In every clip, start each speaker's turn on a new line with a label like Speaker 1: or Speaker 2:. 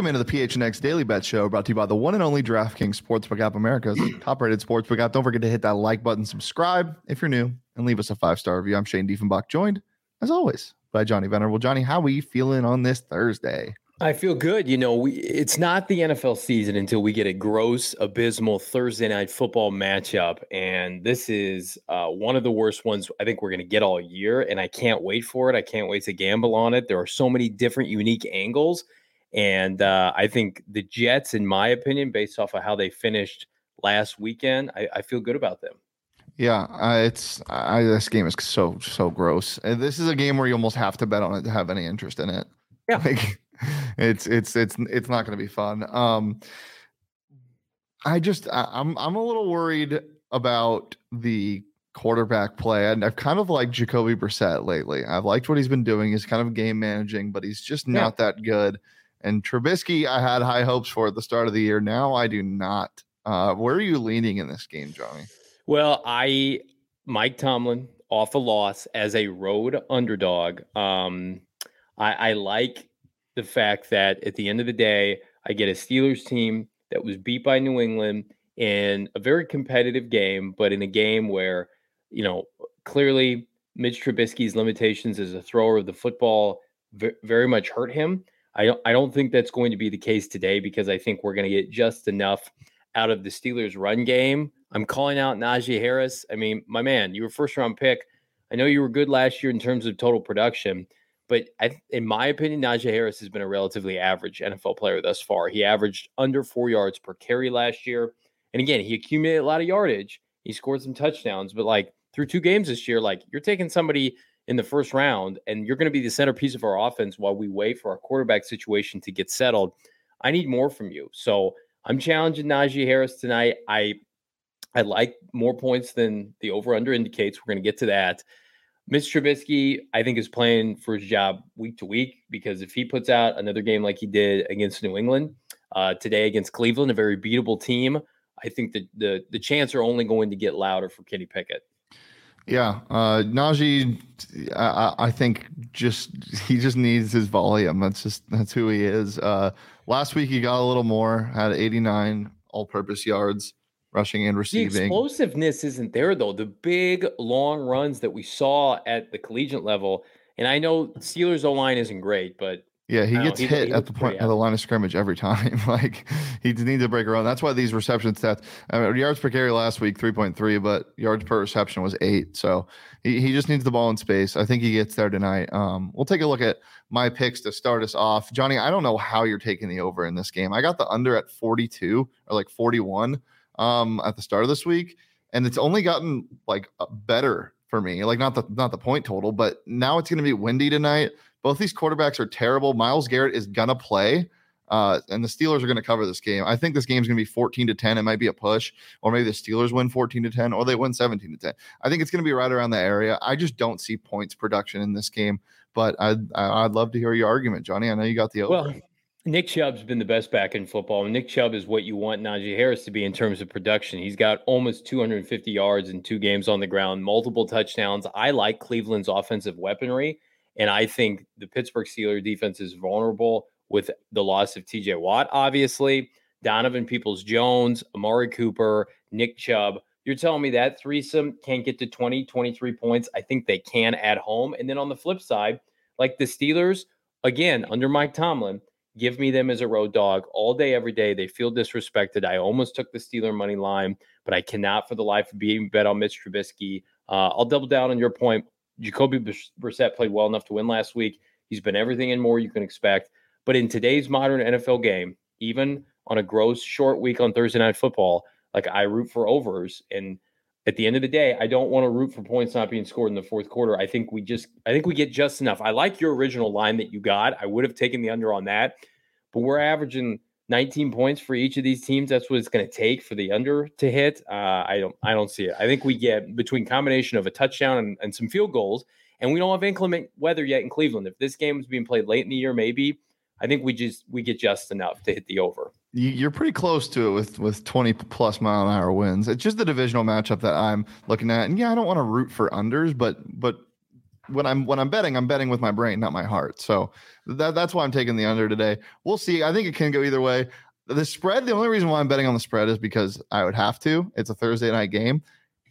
Speaker 1: Welcome into the PHNX Daily Bet Show, brought to you by the one and only DraftKings Sportsbook app, America's top-rated sportsbook app. Don't forget to hit that like button, subscribe if you're new, and leave us a five-star review. I'm Shane Diefenbach, joined as always by Johnny Venerable. Johnny, how are you feeling on this Thursday?
Speaker 2: I feel good. You know, we it's not the NFL season until we get a gross, abysmal Thursday night football matchup, and this is uh, one of the worst ones I think we're going to get all year. And I can't wait for it. I can't wait to gamble on it. There are so many different, unique angles and uh, I think the Jets, in my opinion, based off of how they finished last weekend, I, I feel good about them.
Speaker 1: Yeah, uh, it's I, this game is so so gross. And this is a game where you almost have to bet on it to have any interest in it.
Speaker 2: Yeah,
Speaker 1: like, it's it's it's it's not going to be fun. Um, I just I, I'm I'm a little worried about the quarterback play. And I've kind of liked Jacoby Brissett lately. I've liked what he's been doing. He's kind of game managing, but he's just not yeah. that good. And Trubisky, I had high hopes for at the start of the year. Now I do not. Uh, where are you leaning in this game, Johnny?
Speaker 2: Well, I Mike Tomlin off a loss as a road underdog. Um, I, I like the fact that at the end of the day, I get a Steelers team that was beat by New England in a very competitive game, but in a game where, you know, clearly Mitch Trubisky's limitations as a thrower of the football very much hurt him. I don't I don't think that's going to be the case today because I think we're going to get just enough out of the Steelers run game. I'm calling out Najee Harris. I mean, my man, you were first round pick. I know you were good last year in terms of total production, but I, in my opinion, Najee Harris has been a relatively average NFL player thus far. He averaged under four yards per carry last year. And again, he accumulated a lot of yardage. He scored some touchdowns, but like through two games this year, like you're taking somebody in the first round, and you're going to be the centerpiece of our offense while we wait for our quarterback situation to get settled. I need more from you. So I'm challenging Najee Harris tonight. I I like more points than the over under indicates. We're going to get to that. Mitch Trubisky, I think, is playing for his job week to week because if he puts out another game like he did against New England uh, today against Cleveland, a very beatable team, I think that the the chants are only going to get louder for Kenny Pickett.
Speaker 1: Yeah, uh, Najee, I, I, think just he just needs his volume. That's just that's who he is. Uh, last week he got a little more, had 89 all-purpose yards, rushing and receiving.
Speaker 2: The explosiveness isn't there though. The big long runs that we saw at the collegiate level, and I know Steelers O line isn't great, but
Speaker 1: yeah, he gets hit he at the point at the line of scrimmage every time. like he needs to break around. That's why these reception stats, I mean, yards per carry last week three point three, but yards per reception was eight. So he, he just needs the ball in space. I think he gets there tonight. Um, we'll take a look at my picks to start us off. Johnny, I don't know how you're taking the over in this game. I got the under at forty two or like forty one um, at the start of this week, and it's only gotten like better for me. Like not the not the point total, but now it's going to be windy tonight. Both these quarterbacks are terrible. Myles Garrett is gonna play. Uh, and the Steelers are going to cover this game. I think this game is going to be 14 to 10. It might be a push, or maybe the Steelers win 14 to 10, or they win 17 to 10. I think it's going to be right around the area. I just don't see points production in this game, but I'd I'd love to hear your argument, Johnny. I know you got the over.
Speaker 2: Well, Nick Chubb's been the best back in football. Nick Chubb is what you want Najee Harris to be in terms of production. He's got almost 250 yards in two games on the ground, multiple touchdowns. I like Cleveland's offensive weaponry. And I think the Pittsburgh Steelers defense is vulnerable with the loss of TJ Watt, obviously, Donovan Peoples Jones, Amari Cooper, Nick Chubb. You're telling me that threesome can't get to 20, 23 points. I think they can at home. And then on the flip side, like the Steelers, again, under Mike Tomlin, give me them as a road dog all day, every day. They feel disrespected. I almost took the Steeler money line, but I cannot for the life of being bet on Mitch Trubisky. Uh, I'll double down on your point. Jacoby Brissett played well enough to win last week. He's been everything and more you can expect. But in today's modern NFL game, even on a gross short week on Thursday Night Football, like I root for overs. And at the end of the day, I don't want to root for points not being scored in the fourth quarter. I think we just, I think we get just enough. I like your original line that you got. I would have taken the under on that, but we're averaging 19 points for each of these teams. That's what it's going to take for the under to hit. Uh, I don't, I don't see it. I think we get between combination of a touchdown and, and, some field goals, and we don't have inclement weather yet in Cleveland. If this game is being played late in the year, maybe I think we just we get just enough to hit the over.
Speaker 1: You're pretty close to it with with 20 plus mile an hour winds. It's just the divisional matchup that I'm looking at, and yeah, I don't want to root for unders, but but when I'm when I'm betting, I'm betting with my brain, not my heart. So that, that's why I'm taking the under today. We'll see. I think it can go either way. The spread, the only reason why I'm betting on the spread is because I would have to. It's a Thursday night game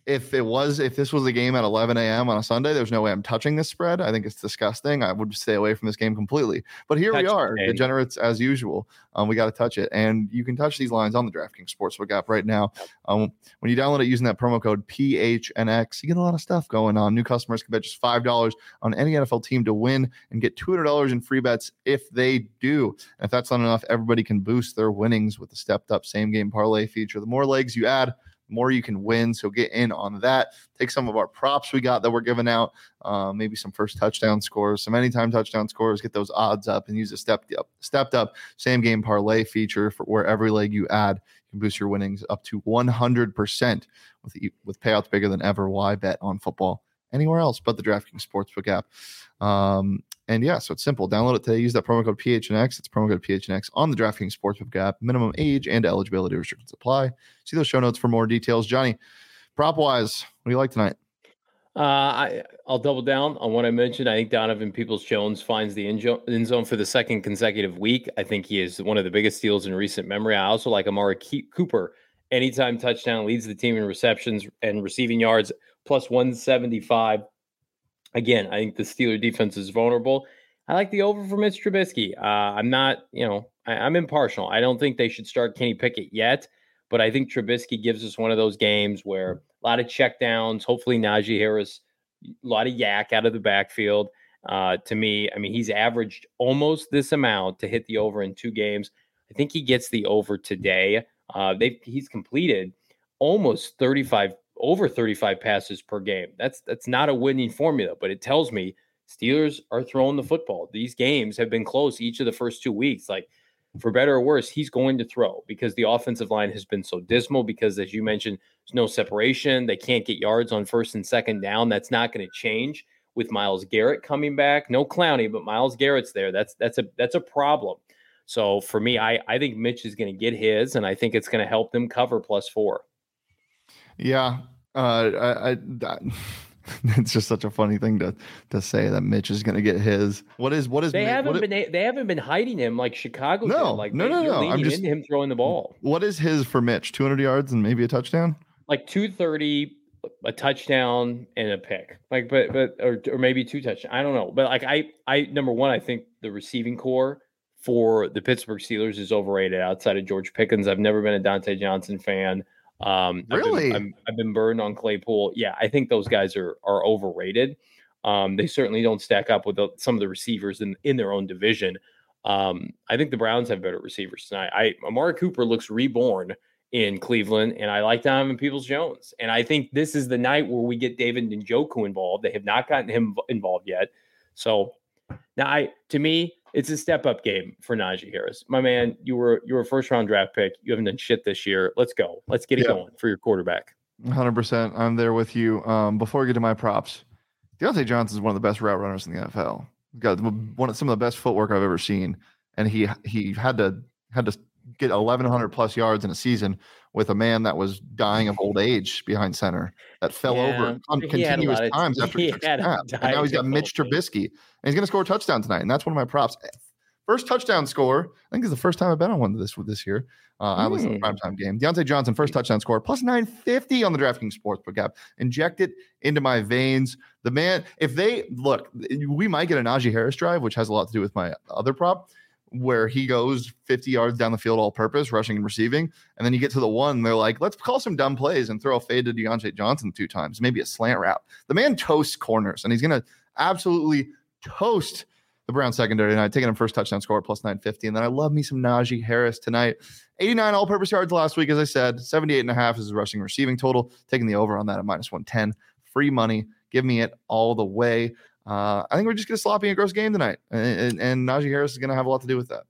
Speaker 1: if it was if this was a game at 11 a.m. on a Sunday, there's no way I'm touching this spread. I think it's disgusting. I would stay away from this game completely. But here touch we are, degenerates as usual. Um, we got to touch it, and you can touch these lines on the DraftKings Sportsbook app right now. Um, when you download it using that promo code PHNX, you get a lot of stuff going on. New customers can bet just five dollars on any NFL team to win and get two hundred dollars in free bets if they do. And if that's not enough, everybody can boost their winnings with the stepped up same game parlay feature. The more legs you add more you can win. So get in on that. Take some of our props we got that we're giving out, uh, maybe some first touchdown scores, some anytime touchdown scores. Get those odds up and use a stepped up, stepped up same game parlay feature for where every leg you add can boost your winnings up to 100% with with payouts bigger than ever. Why bet on football anywhere else but the DraftKings Sportsbook app? Um, and yeah, so it's simple. Download it today. Use that promo code PHNX. It's promo code PHNX on the DraftKings Sportsbook app. Minimum age and eligibility restrictions apply. See those show notes for more details. Johnny, prop wise, what do you like tonight?
Speaker 2: Uh, I, I'll double down on what I mentioned. I think Donovan Peoples Jones finds the end zone for the second consecutive week. I think he is one of the biggest steals in recent memory. I also like Amari Cooper. Anytime touchdown leads the team in receptions and receiving yards, plus 175 again, I think the Steeler defense is vulnerable. I like the over for Mitch Trubisky. Uh, I'm not, you know, I, I'm impartial. I don't think they should start Kenny Pickett yet, but I think Trubisky gives us one of those games where a lot of checkdowns. Hopefully, Najee Harris, a lot of YAC out of the backfield. Uh, to me, I mean, he's averaged almost this amount to hit the over in two games. I think he gets the over today. Uh, they he's completed almost 35 over 35 passes per game. That's that's not a winning formula, but it tells me Steelers are throwing the football. These games have been close each of the first two weeks. Like for better or worse, he's going to throw because the offensive line has been so dismal. Because as you mentioned, there's no separation. They can't get yards on first and second down. That's not going to change with Myles Garrett coming back. No Clowney, but Myles Garrett's there. That's that's a that's a problem. So for me, I I think Mitch is going to get his, and I think it's going to help them cover plus four.
Speaker 1: Yeah, uh, I, I that, it's just such a funny thing to to say that Mitch is going to get his. What is what is
Speaker 2: they haven't
Speaker 1: what
Speaker 2: been is, they haven't been hiding him like Chicago.
Speaker 1: No,
Speaker 2: did. like
Speaker 1: no, no, no.
Speaker 2: I'm just him throwing the ball.
Speaker 1: What is his for Mitch? 200 yards and maybe a touchdown.
Speaker 2: Like 230, a touchdown and a pick. Like, but but or or maybe two touchdowns. I don't know. But like I I number one, I think the receiving corps for the Pittsburgh Steelers is overrated outside of George Pickens. I've never been a Diontae Johnson fan. Um,
Speaker 1: really,
Speaker 2: I've been, I've been, burned on Claypool. Yeah, I think those guys are are overrated. Um, they certainly don't stack up with the, some of the receivers in in their own division. Um, I think the Browns have better receivers tonight. I Amari Cooper looks reborn in Cleveland, and I like Donovan Peoples Jones. And I think this is the night where we get David Njoku involved. They have not gotten him involved yet. So now, I to me, it's a step up game for Najee Harris. My man, you were you were a first round draft pick. You haven't done shit this year. Let's go. Let's get it yeah. going for your quarterback.
Speaker 1: 100%. I'm there with you. Um, before we get to my props, Diontae Johnson is one of the best route runners in the NFL. He's got one of some of the best footwork I've ever seen, and he he had to had to get 1100 plus yards in a season with a man that was dying of old age behind center that fell yeah, over on continuous of, times after he, he And now he's got Mitch Trubisky, and he's going to score a touchdown tonight, and that's one of my props. First touchdown score. I think it's the first time I've been on one of this this year. Uh, mm. I was in the hmm. primetime game. Diontae Johnson, first touchdown score, plus 950 on the DraftKings Sportsbook app. Inject it into my veins. The man, if they look, we might get a Najee Harris drive, which has a lot to do with my other prop where he goes 50 yards down the field all purpose, rushing and receiving. And then you get to the one, they're like, let's call some dumb plays and throw a fade to Diontae Johnson two times, maybe a slant route. The man toasts corners and he's going to absolutely toast the Brown secondary tonight, taking him first touchdown score plus 950. And then I love me some Najee Harris tonight. 89 all purpose yards last week, as I said. 78 and a half is his rushing receiving total. Taking the over on that at minus 110. Free money. Give me it all the way. Uh, I think we're just going to sloppy and gross game tonight, and, and, and Najee Harris is going to have a lot to do with that.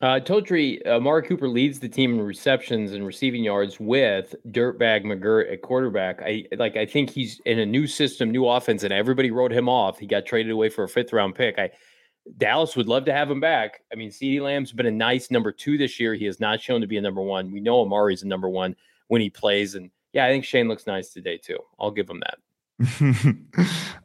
Speaker 2: Uh, Totri, uh, Cooper leads the team in receptions and receiving yards with Dirtbag McGirt at quarterback. I like. I think he's in a new system, new offense, and everybody wrote him off. He got traded away for a fifth round pick. I Dallas would love to have him back. I mean, CeeDee Lamb's been a nice number two this year. He has not shown to be a number one. We know Amari's a number one when he plays, and yeah, I think Shane looks nice today too. I'll give him that.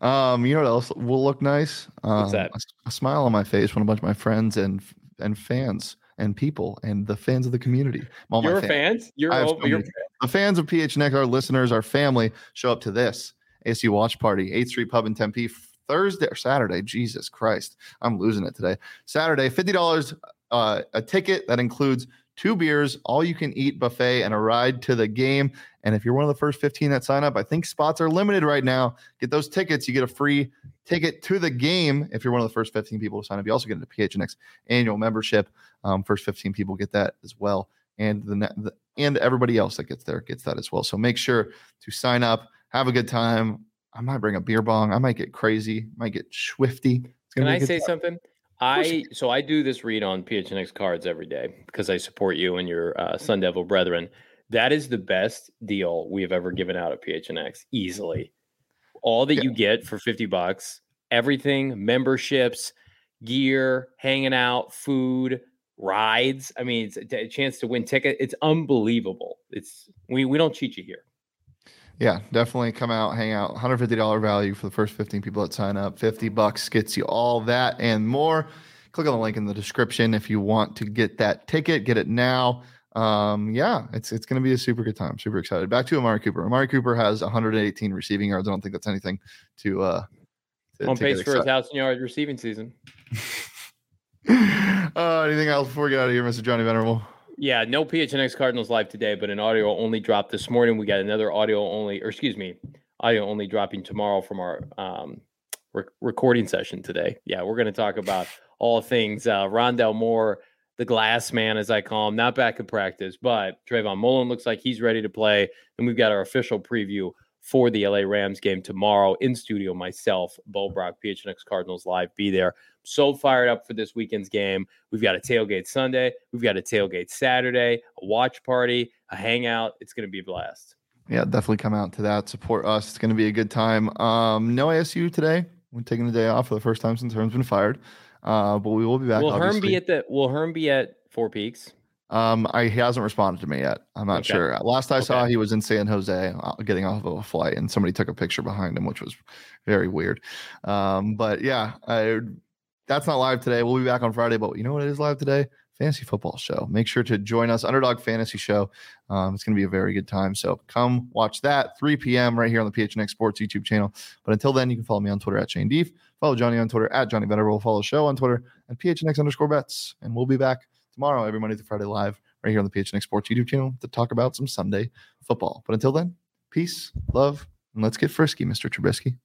Speaker 1: um, you know what else will look nice? Um,
Speaker 2: What's that?
Speaker 1: A, a, smile on my face when a bunch of my friends and and fans and people and the fans of the community.
Speaker 2: All Your fans. fans? You're,
Speaker 1: so you're the fans of PHNX, our listeners, our family, show up to this ASU watch party, 8th Street Pub in Tempe, Thursday or Saturday. Jesus Christ, I'm losing it today. Saturday, fifty dollars uh, a ticket that includes two beers, all you can eat buffet, and a ride to the game. And if you're one of the first 15 that sign up, I think spots are limited right now. Get those tickets. You get a free ticket to the game if you're one of the first 15 people to sign up. You also get a PHNX annual membership. Um, first 15 people get that as well. And the, the and everybody else that gets there gets that as well. So make sure to sign up, have a good time. I might bring a beer bong. I might get crazy. Might get swifty.
Speaker 2: Can I say time. something? I so I do this read on PHNX cards every day because I support you and your uh, Sun Devil brethren. That is the best deal we have ever given out at PHNX, easily. All that yeah. you get for fifty bucks, everything, memberships, gear, hanging out, food, rides. I mean, it's a, a chance to win ticket. It's unbelievable. It's we we don't cheat you here.
Speaker 1: Yeah, definitely come out, hang out. $150 value for the first 15 people that sign up. 50 bucks gets you all that and more. Click on the link in the description if you want to get that ticket. Get it now. Um, yeah, it's it's going to be a super good time. Super excited. Back to Amari Cooper. Amari Cooper has 118 receiving yards. I don't think that's anything to uh
Speaker 2: to, on to pace for a thousand yard receiving season.
Speaker 1: uh, anything else before we get out of here, Mr. Johnny Venerable?
Speaker 2: Yeah, no PHNX Cardinals live today, but an audio only dropped this morning. We got another audio only, or excuse me, audio only dropping tomorrow from our um, re- recording session today. Yeah, we're going to talk about all things uh, Rondale Moore, the glass man, as I call him, not back in practice, but Trayvon Mullen looks like he's ready to play. And we've got our official preview for the LA Rams game tomorrow in studio. Myself, Bo Brack, PHNX Cardinals live, be there. So fired up for this weekend's game. We've got a tailgate Sunday, we've got a tailgate Saturday, a watch party, a hangout. It's going to be a blast.
Speaker 1: Yeah, definitely come out to that. Support us. It's going to be a good time. Um, no ASU today. We're taking the day off for the first time since Herm's been fired. Uh, but we will be back.
Speaker 2: Will obviously. Herm be at the? Will Herm be at Four Peaks?
Speaker 1: Um, I, he hasn't responded to me yet. I'm not okay. sure. Last I okay. saw, he was in San Jose uh, getting off of a flight, and somebody took a picture behind him, which was very weird. Um, but yeah, I, that's not live today. We'll be back on Friday. But you know what is live today? Fantasy football show. Make sure to join us, Underdog Fantasy Show. Um, it's going to be a very good time. So come watch that 3 p.m. right here on the PHNX Sports YouTube channel. But until then, you can follow me on Twitter at Shane Deef. Follow Johnny on Twitter at Johnny Venerable. Follow the show on Twitter at PHNX underscore bets. And we'll be back tomorrow, every Monday through Friday live right here on the PHNX Sports YouTube channel to talk about some Sunday football. But until then, peace, love, and let's get frisky, Mr. Trubisky.